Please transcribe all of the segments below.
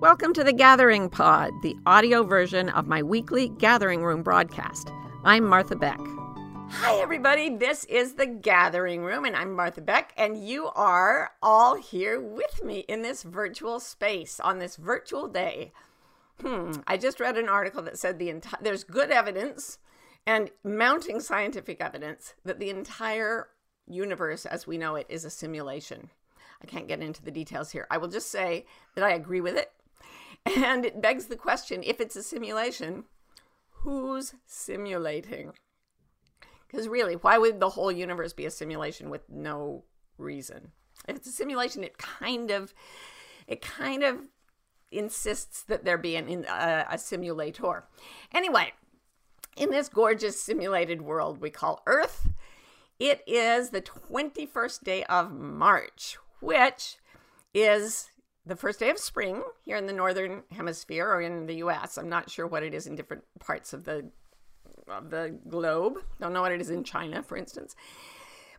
Welcome to the Gathering Pod, the audio version of my weekly Gathering Room broadcast. I'm Martha Beck. Hi, everybody. This is the Gathering Room, and I'm Martha Beck, and you are all here with me in this virtual space on this virtual day. Hmm. I just read an article that said the entire there's good evidence and mounting scientific evidence that the entire universe as we know it is a simulation. I can't get into the details here. I will just say that I agree with it and it begs the question if it's a simulation, who's simulating? Because really, why would the whole universe be a simulation with no reason? If it's a simulation, it kind of, it kind of insists that there be an, uh, a simulator. Anyway, in this gorgeous simulated world we call Earth, it is the 21st day of March, which is the first day of spring here in the northern hemisphere or in the US. I'm not sure what it is in different parts of the of the globe. Don't know what it is in China, for instance.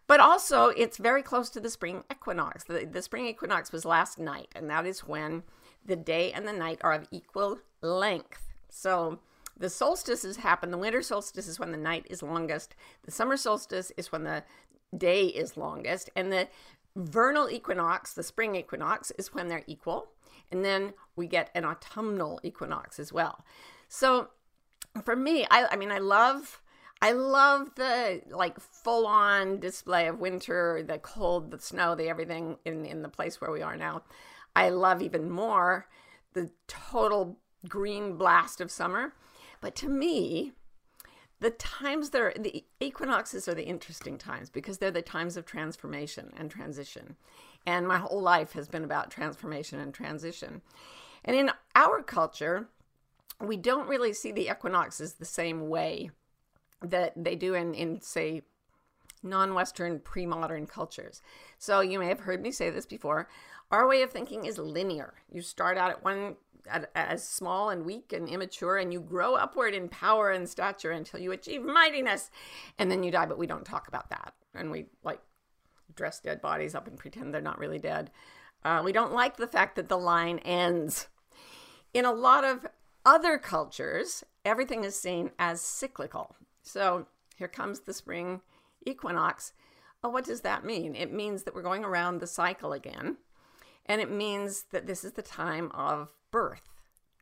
But also, it's very close to the spring equinox. The, the spring equinox was last night, and that is when the day and the night are of equal length. So the solstices happen. The winter solstice is when the night is longest. The summer solstice is when the day is longest. And the vernal equinox, the spring equinox, is when they're equal. And then we get an autumnal equinox as well. So for me, I, I mean, I love. I love the like full on display of winter, the cold, the snow, the everything in, in the place where we are now. I love even more the total green blast of summer. But to me, the times that are the equinoxes are the interesting times because they're the times of transformation and transition. And my whole life has been about transformation and transition. And in our culture, we don't really see the equinoxes the same way that they do in, in say, non Western pre modern cultures. So you may have heard me say this before. Our way of thinking is linear. You start out at one as small and weak and immature, and you grow upward in power and stature until you achieve mightiness, and then you die. But we don't talk about that, and we like dress dead bodies up and pretend they're not really dead. Uh, we don't like the fact that the line ends. In a lot of other cultures, everything is seen as cyclical. So here comes the spring equinox. Oh, what does that mean? It means that we're going around the cycle again. And it means that this is the time of birth.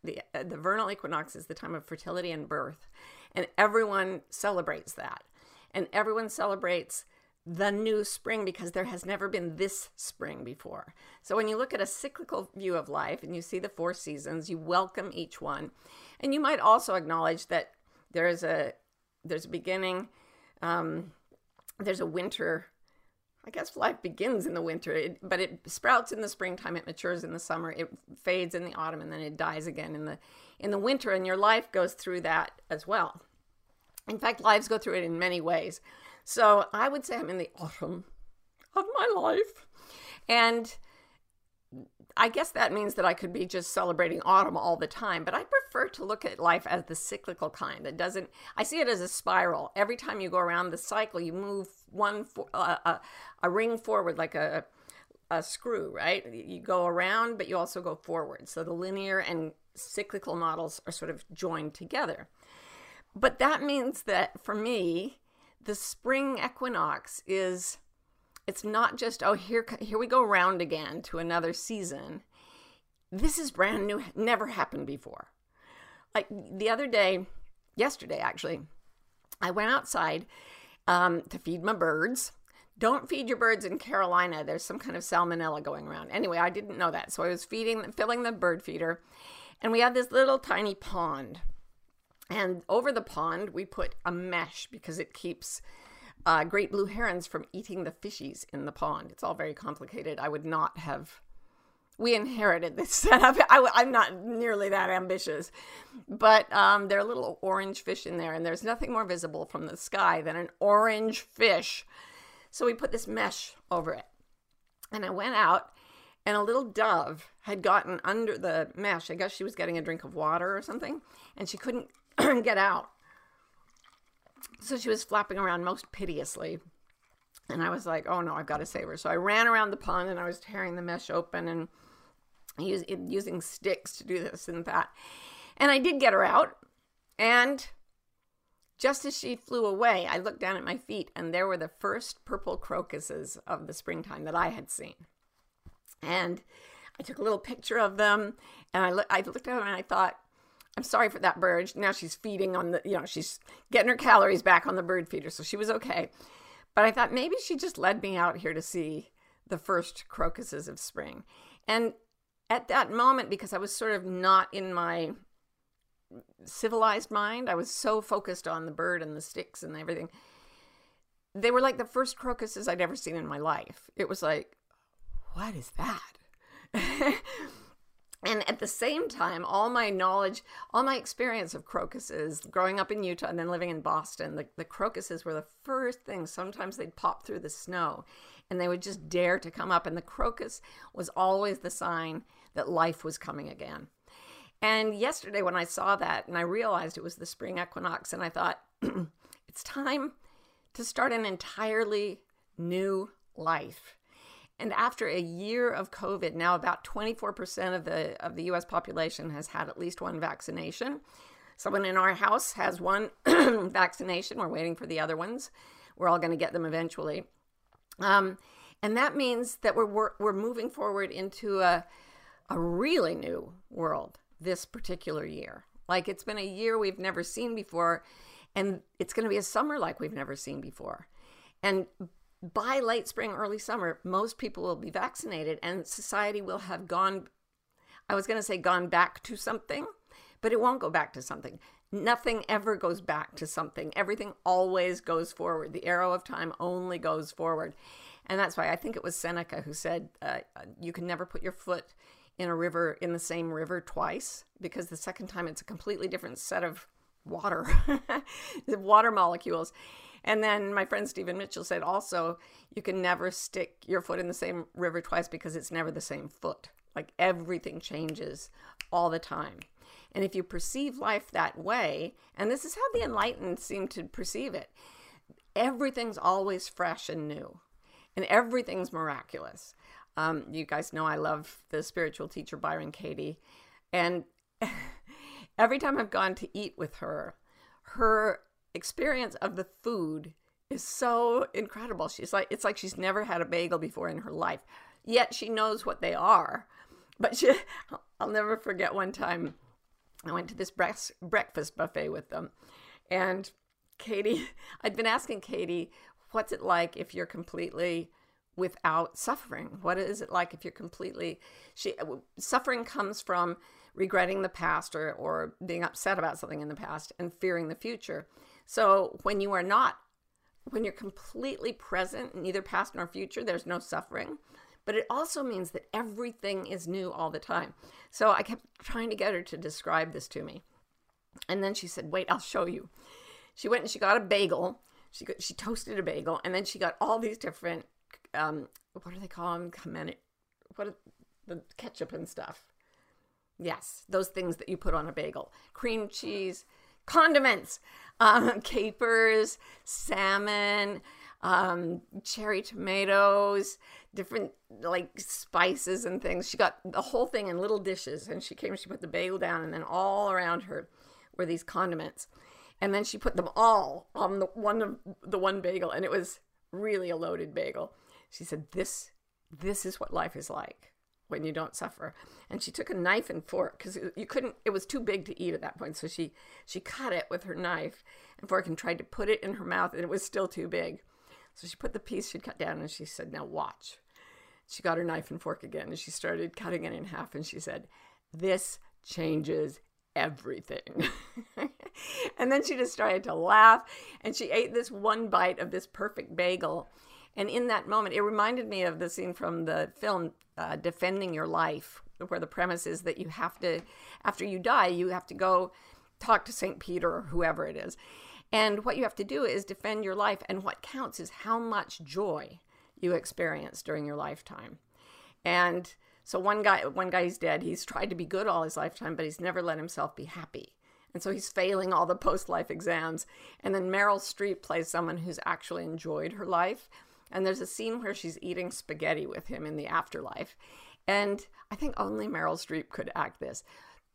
The, uh, the vernal equinox is the time of fertility and birth, and everyone celebrates that. And everyone celebrates the new spring because there has never been this spring before. So when you look at a cyclical view of life and you see the four seasons, you welcome each one. And you might also acknowledge that there is a there's a beginning, um, there's a winter I guess life begins in the winter, it, but it sprouts in the springtime. It matures in the summer. It fades in the autumn, and then it dies again in the in the winter. And your life goes through that as well. In fact, lives go through it in many ways. So I would say I'm in the autumn of my life, and I guess that means that I could be just celebrating autumn all the time, but I prefer to look at life as the cyclical kind. that doesn't, I see it as a spiral. Every time you go around the cycle, you move one, uh, a, uh, a ring forward like a, a screw, right? You go around, but you also go forward. So the linear and cyclical models are sort of joined together. But that means that for me, the spring equinox is it's not just oh here here we go round again to another season. This is brand new, never happened before. Like the other day, yesterday actually, I went outside um, to feed my birds. Don't feed your birds in Carolina. There's some kind of salmonella going around. Anyway, I didn't know that, so I was feeding, filling the bird feeder, and we had this little tiny pond. And over the pond, we put a mesh because it keeps uh, great blue herons from eating the fishies in the pond. It's all very complicated. I would not have. We inherited this setup. I, am not nearly that ambitious, but um, there are little orange fish in there, and there's nothing more visible from the sky than an orange fish. So we put this mesh over it. And I went out, and a little dove had gotten under the mesh. I guess she was getting a drink of water or something, and she couldn't get out. So she was flapping around most piteously. And I was like, oh no, I've got to save her. So I ran around the pond and I was tearing the mesh open and using sticks to do this and that. And I did get her out. And just as she flew away, I looked down at my feet, and there were the first purple crocuses of the springtime that I had seen. And I took a little picture of them, and I, lo- I looked at them and I thought, I'm sorry for that bird. Now she's feeding on the, you know, she's getting her calories back on the bird feeder, so she was okay. But I thought maybe she just led me out here to see the first crocuses of spring. And at that moment, because I was sort of not in my civilized mind, I was so focused on the bird and the sticks and everything. They were like the first crocuses I'd ever seen in my life. It was like, what is that? and at the same time, all my knowledge, all my experience of crocuses, growing up in Utah and then living in Boston, the, the crocuses were the first thing Sometimes they'd pop through the snow and they would just dare to come up. And the crocus was always the sign that life was coming again. And yesterday, when I saw that and I realized it was the spring equinox, and I thought, it's time to start an entirely new life. And after a year of COVID, now about 24% of the of the US population has had at least one vaccination. Someone in our house has one vaccination. We're waiting for the other ones. We're all going to get them eventually. Um, and that means that we're, we're, we're moving forward into a, a really new world this particular year. Like it's been a year we've never seen before, and it's going to be a summer like we've never seen before. And by late spring, early summer, most people will be vaccinated and society will have gone, I was going to say gone back to something, but it won't go back to something. Nothing ever goes back to something. Everything always goes forward. The arrow of time only goes forward. And that's why I think it was Seneca who said, uh, You can never put your foot in a river, in the same river twice, because the second time it's a completely different set of water, the water molecules. And then my friend Stephen Mitchell said also, you can never stick your foot in the same river twice because it's never the same foot. Like everything changes all the time. And if you perceive life that way, and this is how the enlightened seem to perceive it, everything's always fresh and new, and everything's miraculous. Um, you guys know I love the spiritual teacher Byron Katie. And every time I've gone to eat with her, her experience of the food is so incredible. She's like, it's like she's never had a bagel before in her life, yet she knows what they are. But she, I'll never forget one time I went to this breakfast buffet with them, and Katie, I'd been asking Katie, what's it like if you're completely without suffering? What is it like if you're completely she suffering comes from regretting the past or or being upset about something in the past and fearing the future. So when you are not, when you're completely present, neither past nor future, there's no suffering. But it also means that everything is new all the time. So I kept trying to get her to describe this to me. And then she said, Wait, I'll show you. She went and she got a bagel. She, got, she toasted a bagel. And then she got all these different, um, what do they call them? What are, the ketchup and stuff. Yes, those things that you put on a bagel. Cream cheese, condiments, um, capers, salmon, um, cherry tomatoes, different like spices and things. She got the whole thing in little dishes, and she came. She put the bagel down, and then all around her were these condiments, and then she put them all on the one the one bagel, and it was really a loaded bagel. She said, "This, this is what life is like." When you don't suffer. And she took a knife and fork because you couldn't. It was too big to eat at that point. So she she cut it with her knife and fork and tried to put it in her mouth, and it was still too big. So she put the piece she'd cut down, and she said, "Now watch." She got her knife and fork again, and she started cutting it in half, and she said, "This changes." Everything. and then she just started to laugh and she ate this one bite of this perfect bagel and in that moment, it reminded me of the scene from the film uh, Defending Your Life, where the premise is that you have to, after you die, you have to go talk to St. Peter or whoever it is. And what you have to do is defend your life. And what counts is how much joy you experience during your lifetime. And so one guy, one guy's dead. He's tried to be good all his lifetime, but he's never let himself be happy. And so he's failing all the post life exams. And then Meryl Streep plays someone who's actually enjoyed her life and there's a scene where she's eating spaghetti with him in the afterlife. And I think only Meryl Streep could act this.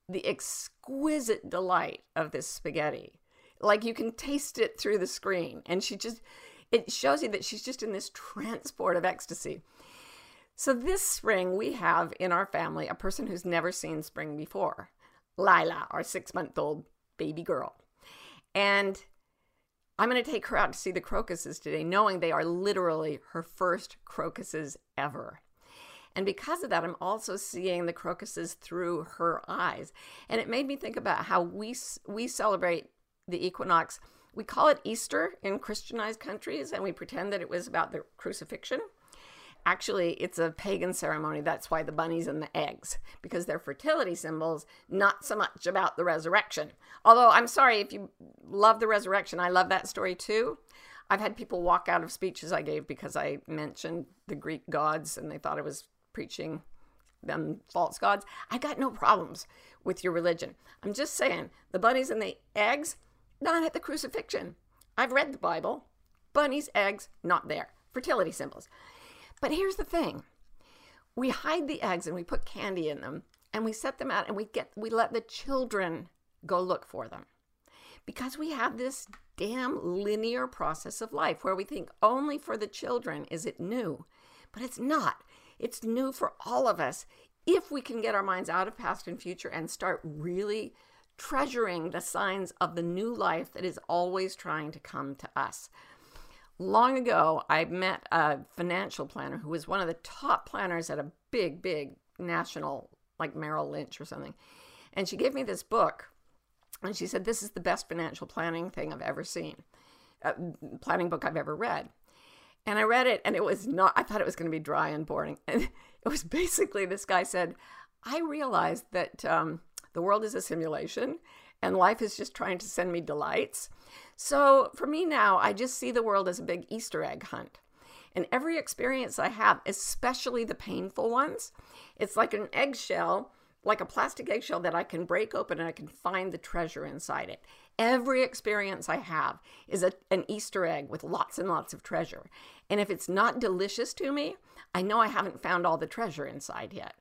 The exquisite delight of this spaghetti. Like you can taste it through the screen. And she just, it shows you that she's just in this transport of ecstasy. So this spring, we have in our family a person who's never seen spring before Lila, our six month old baby girl. And I'm going to take her out to see the crocuses today, knowing they are literally her first crocuses ever. And because of that, I'm also seeing the crocuses through her eyes. And it made me think about how we, we celebrate the equinox. We call it Easter in Christianized countries, and we pretend that it was about the crucifixion. Actually, it's a pagan ceremony. That's why the bunnies and the eggs, because they're fertility symbols, not so much about the resurrection. Although I'm sorry if you love the resurrection, I love that story too. I've had people walk out of speeches I gave because I mentioned the Greek gods and they thought I was preaching them false gods. I got no problems with your religion. I'm just saying the bunnies and the eggs, not at the crucifixion. I've read the Bible. Bunnies, eggs, not there. Fertility symbols. But here's the thing. We hide the eggs and we put candy in them and we set them out and we get we let the children go look for them. Because we have this damn linear process of life where we think only for the children is it new but it's not. It's new for all of us if we can get our minds out of past and future and start really treasuring the signs of the new life that is always trying to come to us long ago, I met a financial planner who was one of the top planners at a big, big national, like Merrill Lynch or something. And she gave me this book. And she said, This is the best financial planning thing I've ever seen, uh, planning book I've ever read. And I read it, and it was not, I thought it was going to be dry and boring. And it was basically this guy said, I realized that um, the world is a simulation and life is just trying to send me delights. So for me now, I just see the world as a big Easter egg hunt. And every experience I have, especially the painful ones, it's like an eggshell, like a plastic eggshell that I can break open and I can find the treasure inside it. Every experience I have is a, an Easter egg with lots and lots of treasure. And if it's not delicious to me, I know I haven't found all the treasure inside yet.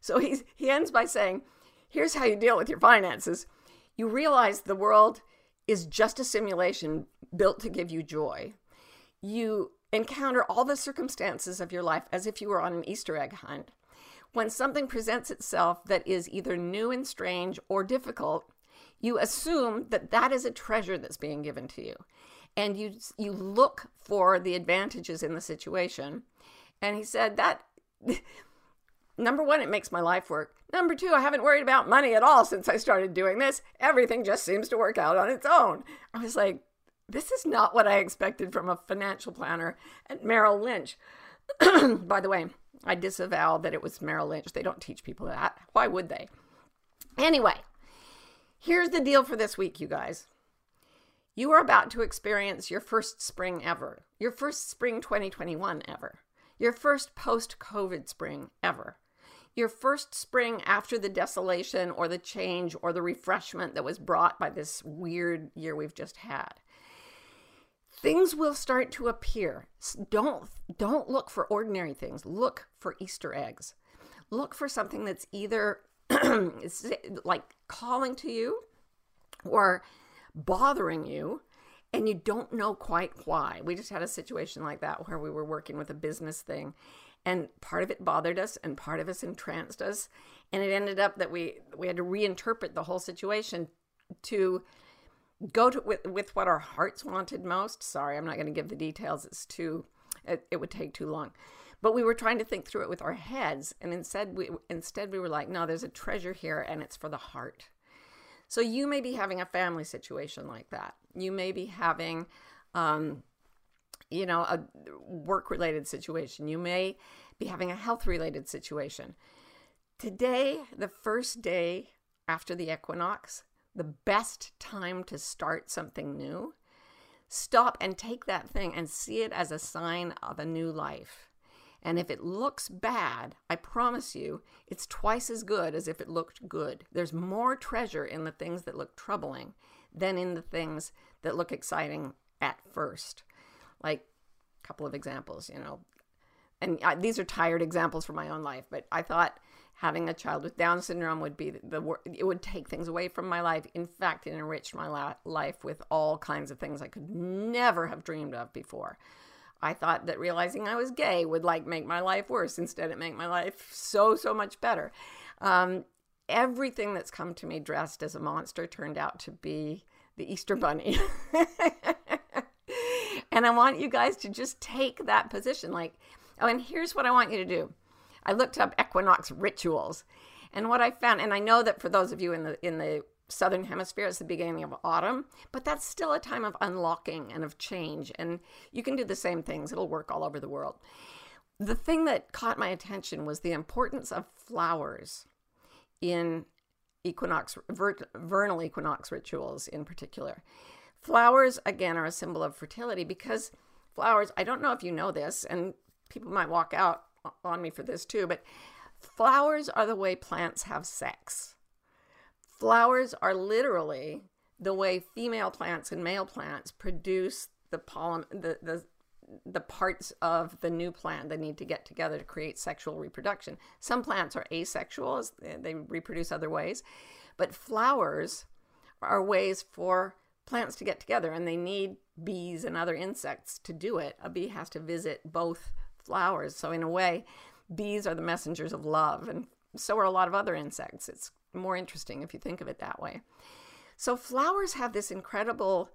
So he's, he ends by saying, Here's how you deal with your finances. You realize the world is just a simulation built to give you joy. You encounter all the circumstances of your life as if you were on an Easter egg hunt. When something presents itself that is either new and strange or difficult, you assume that that is a treasure that's being given to you. And you you look for the advantages in the situation. And he said that Number one, it makes my life work. Number two, I haven't worried about money at all since I started doing this. Everything just seems to work out on its own. I was like, this is not what I expected from a financial planner at Merrill Lynch. By the way, I disavow that it was Merrill Lynch. They don't teach people that. Why would they? Anyway, here's the deal for this week, you guys. You are about to experience your first spring ever, your first spring 2021 ever, your first post COVID spring ever your first spring after the desolation or the change or the refreshment that was brought by this weird year we've just had things will start to appear. Don't don't look for ordinary things. Look for easter eggs. Look for something that's either like calling to you or bothering you and you don't know quite why. We just had a situation like that where we were working with a business thing and part of it bothered us and part of us entranced us. And it ended up that we we had to reinterpret the whole situation to go to with, with what our hearts wanted most. Sorry i'm not going to give the details. It's too it, it would take too long. But we were trying to think through it with our heads and instead we instead we were like no there's a treasure here and it's for the heart. So you may be having a family situation like that. You may be having um, you know, a work related situation. You may be having a health related situation. Today, the first day after the equinox, the best time to start something new, stop and take that thing and see it as a sign of a new life. And if it looks bad, I promise you, it's twice as good as if it looked good. There's more treasure in the things that look troubling than in the things that look exciting at first like a couple of examples, you know, and I, these are tired examples from my own life, but I thought having a child with Down syndrome would be the, the it would take things away from my life. In fact, it enriched my la- life with all kinds of things I could never have dreamed of before. I thought that realizing I was gay would like make my life worse. Instead, it made my life so so much better. Um, everything that's come to me dressed as a monster turned out to be the Easter Bunny. and I want you guys to just take that position. Like, oh, and here's what I want you to do. I looked up equinox rituals, and what I found, and I know that for those of you in the in the southern hemisphere, it's the beginning of autumn, but that's still a time of unlocking and of change. And you can do the same things; it'll work all over the world. The thing that caught my attention was the importance of flowers in equinox vernal equinox rituals in particular. Flowers again are a symbol of fertility because flowers, I don't know if you know this and people might walk out on me for this too, but flowers are the way plants have sex. Flowers are literally the way female plants and male plants produce the pollen the, the the parts of the new plant that need to get together to create sexual reproduction. Some plants are asexual, they reproduce other ways, but flowers are ways for plants to get together and they need bees and other insects to do it. A bee has to visit both flowers. So, in a way, bees are the messengers of love, and so are a lot of other insects. It's more interesting if you think of it that way. So, flowers have this incredible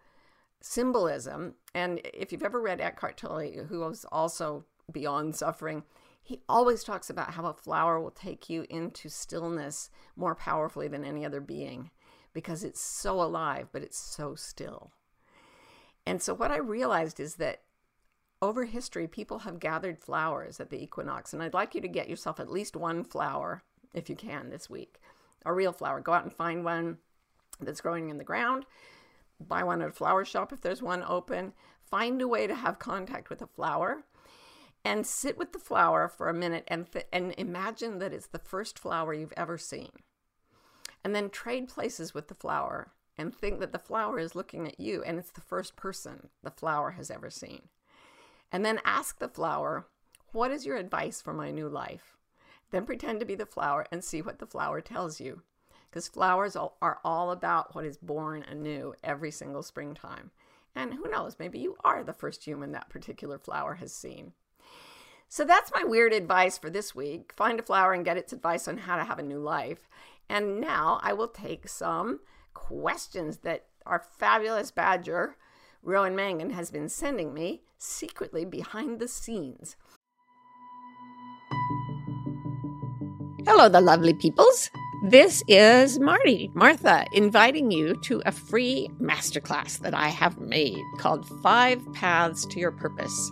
symbolism. And if you've ever read Eckhart Tolle, who was also beyond suffering, he always talks about how a flower will take you into stillness more powerfully than any other being because it's so alive, but it's so still. And so, what I realized is that over history, people have gathered flowers at the equinox, and I'd like you to get yourself at least one flower if you can this week. A real flower. Go out and find one that's growing in the ground. Buy one at a flower shop if there's one open. Find a way to have contact with a flower and sit with the flower for a minute and, th- and imagine that it's the first flower you've ever seen. And then trade places with the flower and think that the flower is looking at you and it's the first person the flower has ever seen. And then ask the flower, What is your advice for my new life? Then pretend to be the flower and see what the flower tells you. Because flowers are all about what is born anew every single springtime. And who knows, maybe you are the first human that particular flower has seen. So that's my weird advice for this week. Find a flower and get its advice on how to have a new life. And now I will take some questions that our fabulous badger Rowan Mangan has been sending me secretly behind the scenes. Hello, the lovely peoples. This is Marty, Martha, inviting you to a free masterclass that I have made called Five Paths to Your Purpose.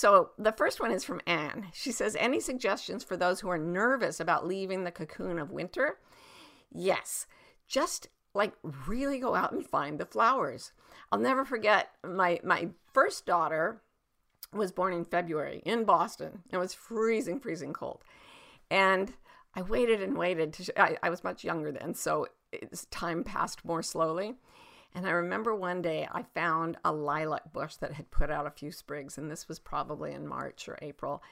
So the first one is from Anne. She says, Any suggestions for those who are nervous about leaving the cocoon of winter? Yes, just like really go out and find the flowers. I'll never forget my my first daughter was born in February in Boston. It was freezing, freezing cold, and I waited and waited. To, I, I was much younger then, so time passed more slowly. And I remember one day I found a lilac bush that had put out a few sprigs, and this was probably in March or April.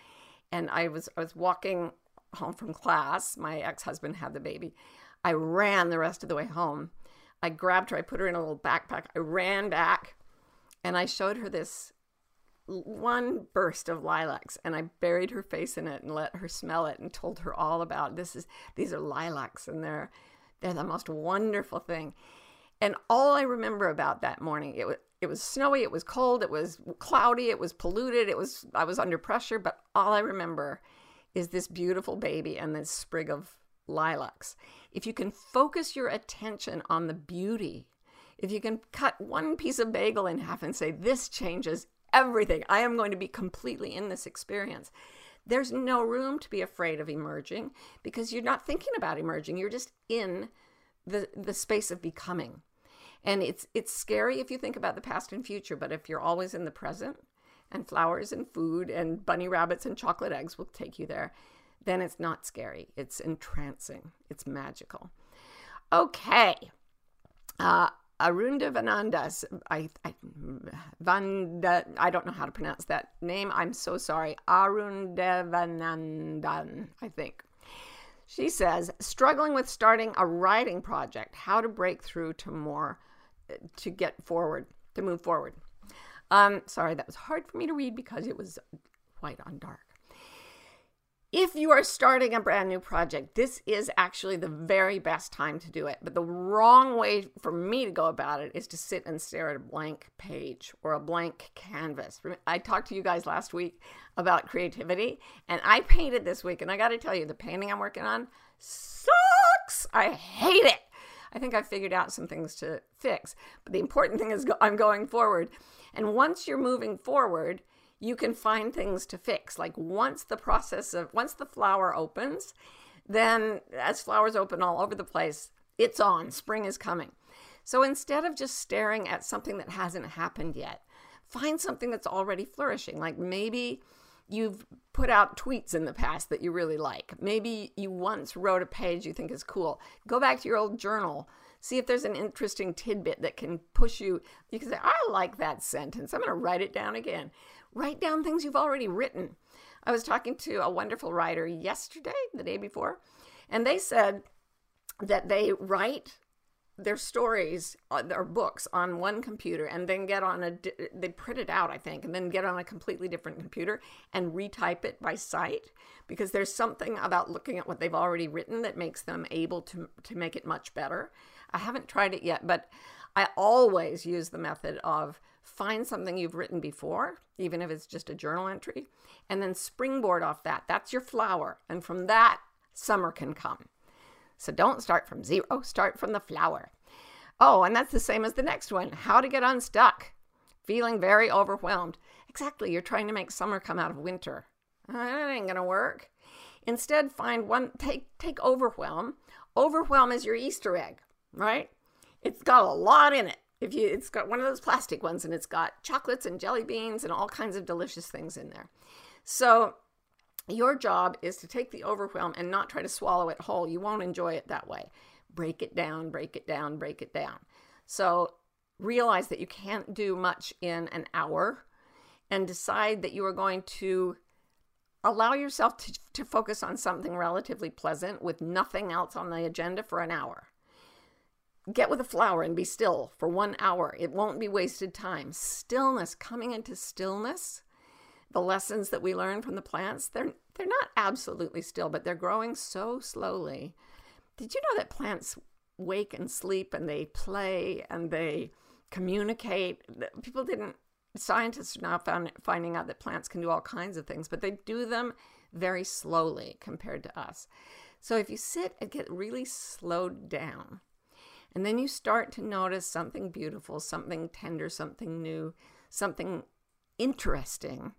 And I was I was walking home from class. My ex husband had the baby, I ran the rest of the way home. I grabbed her, I put her in a little backpack. I ran back and I showed her this one burst of lilacs and I buried her face in it and let her smell it and told her all about this is these are lilacs and they're they're the most wonderful thing. And all I remember about that morning, it was it was snowy, it was cold, it was cloudy, it was polluted, it was I was under pressure, but all I remember is this beautiful baby and this sprig of lilacs if you can focus your attention on the beauty, if you can cut one piece of bagel in half and say, This changes everything, I am going to be completely in this experience, There's no room to be afraid of emerging because you're not thinking about emerging. You're just in the, the space of becoming. And it's it's scary if you think about the past and future, but if you're always in the present and flowers and food and bunny rabbits and chocolate eggs will take you there, then it's not scary. It's entrancing. It's magical. Okay. Uh, I, I, Vanda, I don't know how to pronounce that name. I'm so sorry. Arunda Vanandan, I think. She says, struggling with starting a writing project, how to break through to more, to get forward, to move forward. Um, sorry, that was hard for me to read because it was white on dark. If you are starting a brand new project, this is actually the very best time to do it. But the wrong way for me to go about it is to sit and stare at a blank page or a blank canvas. I talked to you guys last week about creativity, and I painted this week, and I got to tell you, the painting I'm working on sucks. I hate it. I think I figured out some things to fix. But the important thing is go- I'm going forward. And once you're moving forward, you can find things to fix. Like once the process of, once the flower opens, then as flowers open all over the place, it's on. Spring is coming. So instead of just staring at something that hasn't happened yet, find something that's already flourishing. Like maybe you've put out tweets in the past that you really like. Maybe you once wrote a page you think is cool. Go back to your old journal. See if there's an interesting tidbit that can push you. You can say, I like that sentence. I'm going to write it down again. Write down things you've already written. I was talking to a wonderful writer yesterday, the day before, and they said that they write their stories uh, or books on one computer and then get on a they print it out i think and then get on a completely different computer and retype it by sight because there's something about looking at what they've already written that makes them able to to make it much better i haven't tried it yet but i always use the method of find something you've written before, even if it's just a journal entry, and then springboard off that. That's your flower. And from that, summer can come. So don't start from zero, start from the flower. Oh, and that's the same as the next one how to get unstuck. Feeling very overwhelmed. Exactly, you're trying to make summer come out of winter. Uh, that ain't gonna work. Instead, find one, take, take overwhelm. Overwhelm is your Easter egg, right? It's got a lot in it if you it's got one of those plastic ones and it's got chocolates and jelly beans and all kinds of delicious things in there so your job is to take the overwhelm and not try to swallow it whole you won't enjoy it that way break it down break it down break it down so realize that you can't do much in an hour and decide that you are going to allow yourself to, to focus on something relatively pleasant with nothing else on the agenda for an hour Get with a flower and be still for one hour. It won't be wasted time. Stillness, coming into stillness. The lessons that we learn from the plants, they're they're not absolutely still, but they're growing so slowly. Did you know that plants wake and sleep and they play and they communicate? People didn't scientists are now found, finding out that plants can do all kinds of things, but they do them very slowly compared to us. So if you sit and get really slowed down, and then you start to notice something beautiful, something tender, something new, something interesting.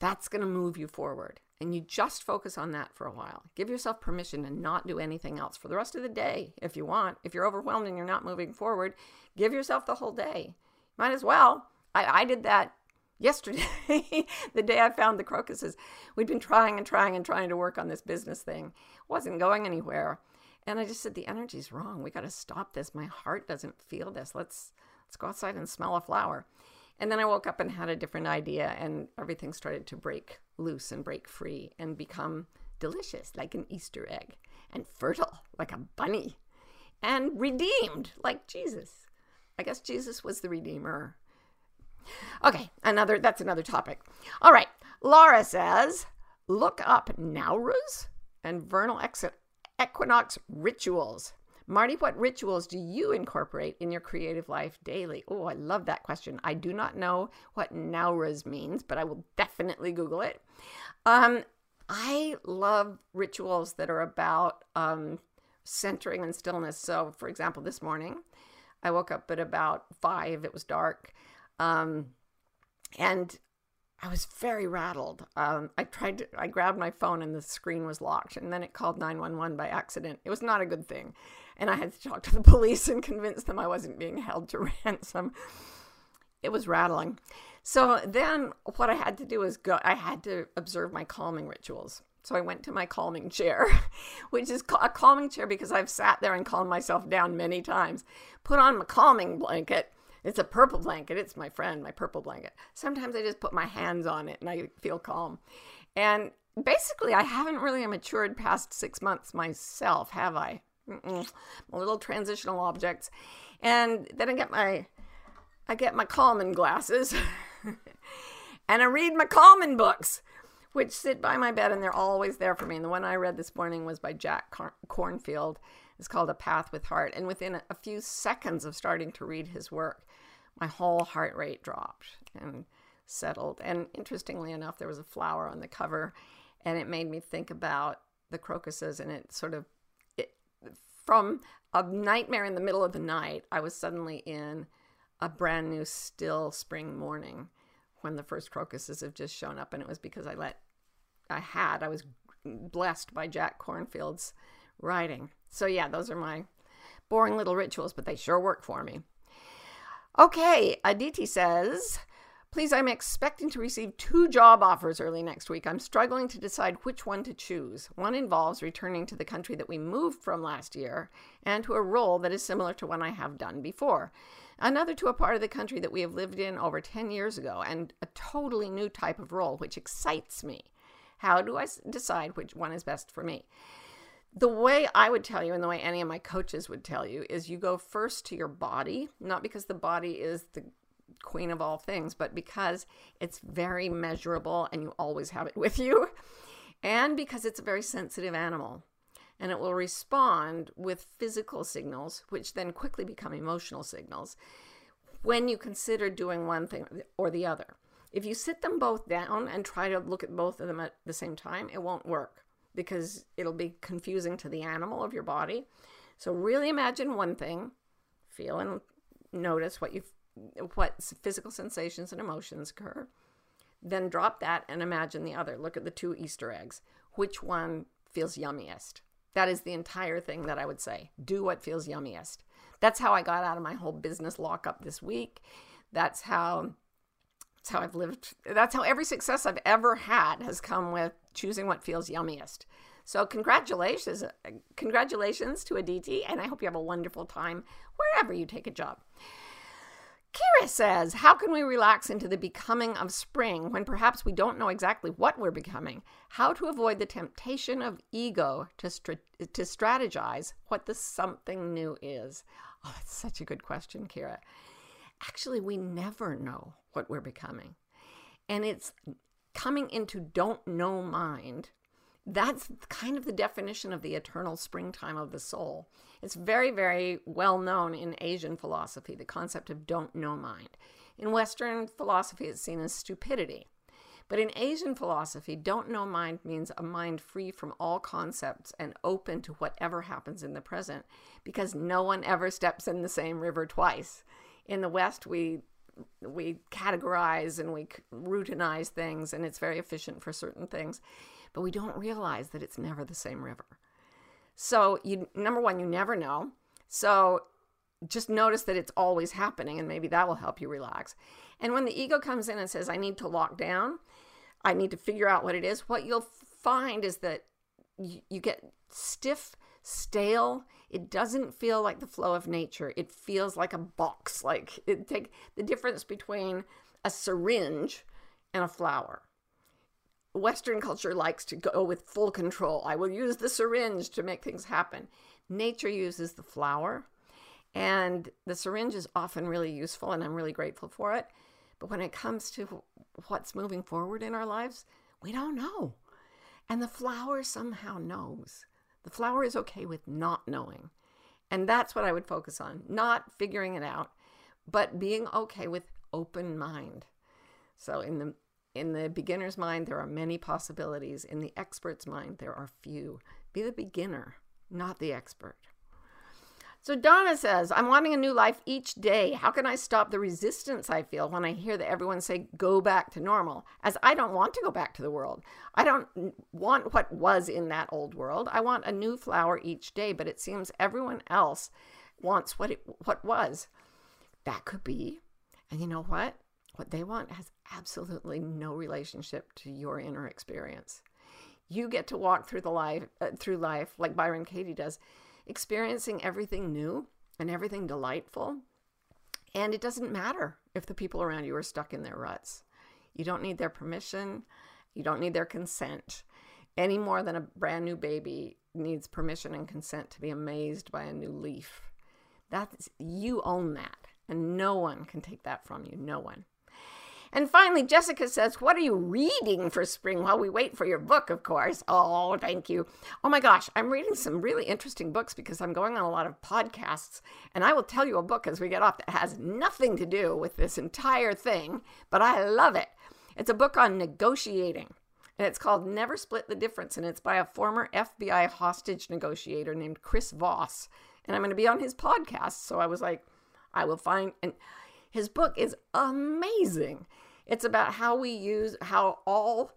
That's going to move you forward. And you just focus on that for a while. Give yourself permission to not do anything else for the rest of the day if you want. If you're overwhelmed and you're not moving forward, give yourself the whole day. Might as well. I, I did that yesterday, the day I found the crocuses. We'd been trying and trying and trying to work on this business thing. It wasn't going anywhere. And I just said, the energy's wrong. We got to stop this. My heart doesn't feel this. Let's let's go outside and smell a flower. And then I woke up and had a different idea, and everything started to break loose and break free and become delicious, like an Easter egg, and fertile, like a bunny, and redeemed, like Jesus. I guess Jesus was the redeemer. Okay, another that's another topic. All right, Laura says, look up Nowruz and vernal equinox rituals. Marty, what rituals do you incorporate in your creative life daily? Oh, I love that question. I do not know what Nowruz means, but I will definitely Google it. Um, I love rituals that are about um, centering and stillness. So, for example, this morning, I woke up at about five, it was dark. Um, and I was very rattled. Um, I tried to, I grabbed my phone and the screen was locked, and then it called 911 by accident. It was not a good thing. And I had to talk to the police and convince them I wasn't being held to ransom. It was rattling. So then what I had to do is go, I had to observe my calming rituals. So I went to my calming chair, which is a calming chair because I've sat there and calmed myself down many times. Put on my calming blanket it's a purple blanket. It's my friend, my purple blanket. Sometimes I just put my hands on it and I feel calm. And basically, I haven't really matured past six months myself, have I? My little transitional objects. And then I get my I get my Common glasses and I read my Common books, which sit by my bed and they're always there for me. And the one I read this morning was by Jack Kornfield. It's called A Path with Heart. And within a few seconds of starting to read his work, my whole heart rate dropped and settled. And interestingly enough, there was a flower on the cover, and it made me think about the crocuses. And it sort of, from a nightmare in the middle of the night, I was suddenly in a brand new, still spring morning when the first crocuses have just shown up. And it was because I let, I had, I was blessed by Jack Kornfield's writing. So, yeah, those are my boring little rituals, but they sure work for me. Okay, Aditi says, Please, I'm expecting to receive two job offers early next week. I'm struggling to decide which one to choose. One involves returning to the country that we moved from last year and to a role that is similar to one I have done before. Another to a part of the country that we have lived in over 10 years ago and a totally new type of role, which excites me. How do I decide which one is best for me? the way I would tell you, and the way any of my coaches would tell you, is you go first to your body, not because the body is the queen of all things, but because it's very measurable and you always have it with you, and because it's a very sensitive animal. And it will respond with physical signals, which then quickly become emotional signals when you consider doing one thing or the other. If you sit them both down and try to look at both of them at the same time, it won't work because it'll be confusing to the animal of your body. So really imagine one thing, feel and notice what you what physical sensations and emotions occur. Then drop that and imagine the other. Look at the two Easter eggs. Which one feels yummiest? That is the entire thing that I would say. Do what feels yummiest. That's how I got out of my whole business lockup this week. That's how that's how I've lived. That's how every success I've ever had has come with choosing what feels yummiest. So congratulations, uh, congratulations to Aditi, and I hope you have a wonderful time wherever you take a job. Kira says, How can we relax into the becoming of spring when perhaps we don't know exactly what we're becoming? How to avoid the temptation of ego to, to strategize what the something new is? Oh, that's such a good question, Kira actually, we never know what we're becoming. And it's coming into don't know mind. That's kind of the definition of the eternal springtime of the soul. It's very, very well known in Asian philosophy, the concept of don't know mind. In Western philosophy, it's seen as stupidity. But in Asian philosophy, don't know mind means a mind free from all concepts and open to whatever happens in the present because no one ever steps in the same river twice in the West, we we categorize and we routinize things, and it's very efficient for certain things, but we don't realize that it's never the same river. So, you number one, you never know. So, just notice that it's always happening, and maybe that will help you relax. And when the ego comes in and says, "I need to lock down," I need to figure out what it is. What you'll find is that you, get stiff stale. It doesn't feel like the flow of nature. It feels like a box. Like it take the difference between a syringe and a flower. Western culture likes to go with full control. I will use the syringe to make things happen. Nature uses the flower, and the syringe is often really useful, and I'm really grateful for it. But when it comes to what's moving forward in our lives, we don't know. And the flower somehow knows. The flower is okay with not knowing. And that's what I would focus on, not figuring it out, but being okay with open mind. So in the in the beginner's mind there are many possibilities, in the expert's mind there are few. Be the beginner, not the expert. So Donna says, I'm wanting a new life each day. How can I stop the resistance I feel when I hear that everyone say go back to normal? As I don't want to go back to the world. I don't want what was in that old world. I want a new flower each day, but it seems everyone else wants what it what was. That could be. And you know what? What they want has absolutely no relationship to your inner experience. You get to walk through the life uh, through life like Byron Katie does experiencing everything new and everything delightful. And it doesn't matter if the people around you are stuck in their ruts. You don't need their permission, you don't need their consent any more than a brand new baby needs permission and consent to be amazed by a new leaf. That's you own that, and no one can take that from you. No one. And finally, Jessica says, What are you reading for spring while we wait for your book, of course? Oh, thank you. Oh my gosh, I'm reading some really interesting books because I'm going on a lot of podcasts. And I will tell you a book as we get off that has nothing to do with this entire thing, but I love it. It's a book on negotiating. And it's called Never Split the Difference. And it's by a former FBI hostage negotiator named Chris Voss. And I'm going to be on his podcast. So I was like, I will find. And his book is amazing. It's about how we use how all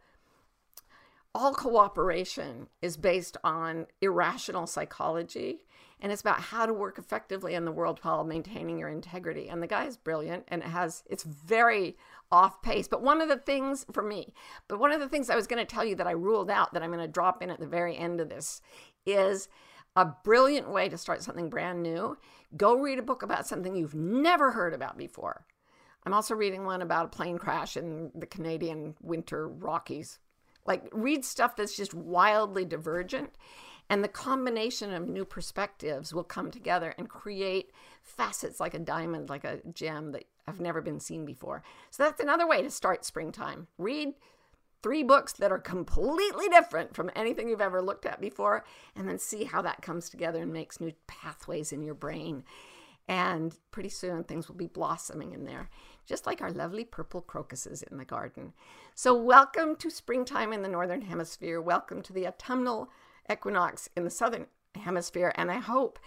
all cooperation is based on irrational psychology. And it's about how to work effectively in the world while maintaining your integrity. And the guy is brilliant and it has it's very off pace. But one of the things for me but one of the things i was going to tell you that i ruled out that i'm going to drop in at the very end of this is a brilliant way to start something brand new. Go read a book about something you've never heard about before I'm also reading one about a plane crash in the Canadian winter Rockies. Like, read stuff that's just wildly divergent, and the combination of new perspectives will come together and create facets like a diamond, like a gem that have never been seen before. So, that's another way to start springtime. Read three books that are completely different from anything you've ever looked at before, and then see how that comes together and makes new pathways in your brain. And pretty soon things will be blossoming in there just like our lovely purple crocuses in the garden. So, welcome to springtime in the Northern Hemisphere. Welcome to the autumnal equinox in the Southern Hemisphere. And I hope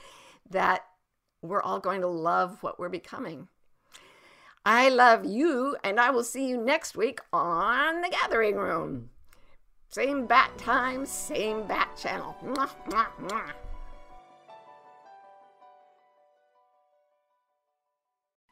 that we're all going to love what we're becoming. I love you, and I will see you next week on The Gathering Room. Same bat time, same bat channel. Mwah, mwah, mwah.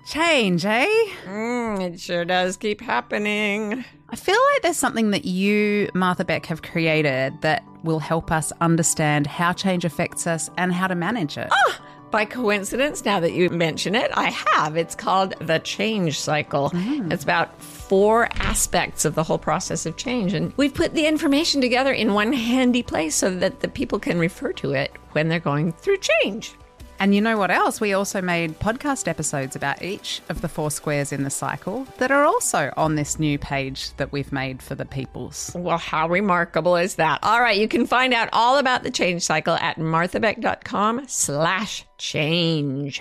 Change, eh? Mm, it sure does keep happening. I feel like there's something that you, Martha Beck, have created that will help us understand how change affects us and how to manage it. Oh, by coincidence, now that you mention it, I have. It's called the change cycle. Mm. It's about four aspects of the whole process of change. And we've put the information together in one handy place so that the people can refer to it when they're going through change. And you know what else? We also made podcast episodes about each of the four squares in the cycle that are also on this new page that we've made for the peoples. Well, how remarkable is that? All right, you can find out all about the change cycle at marthabeck.com slash change.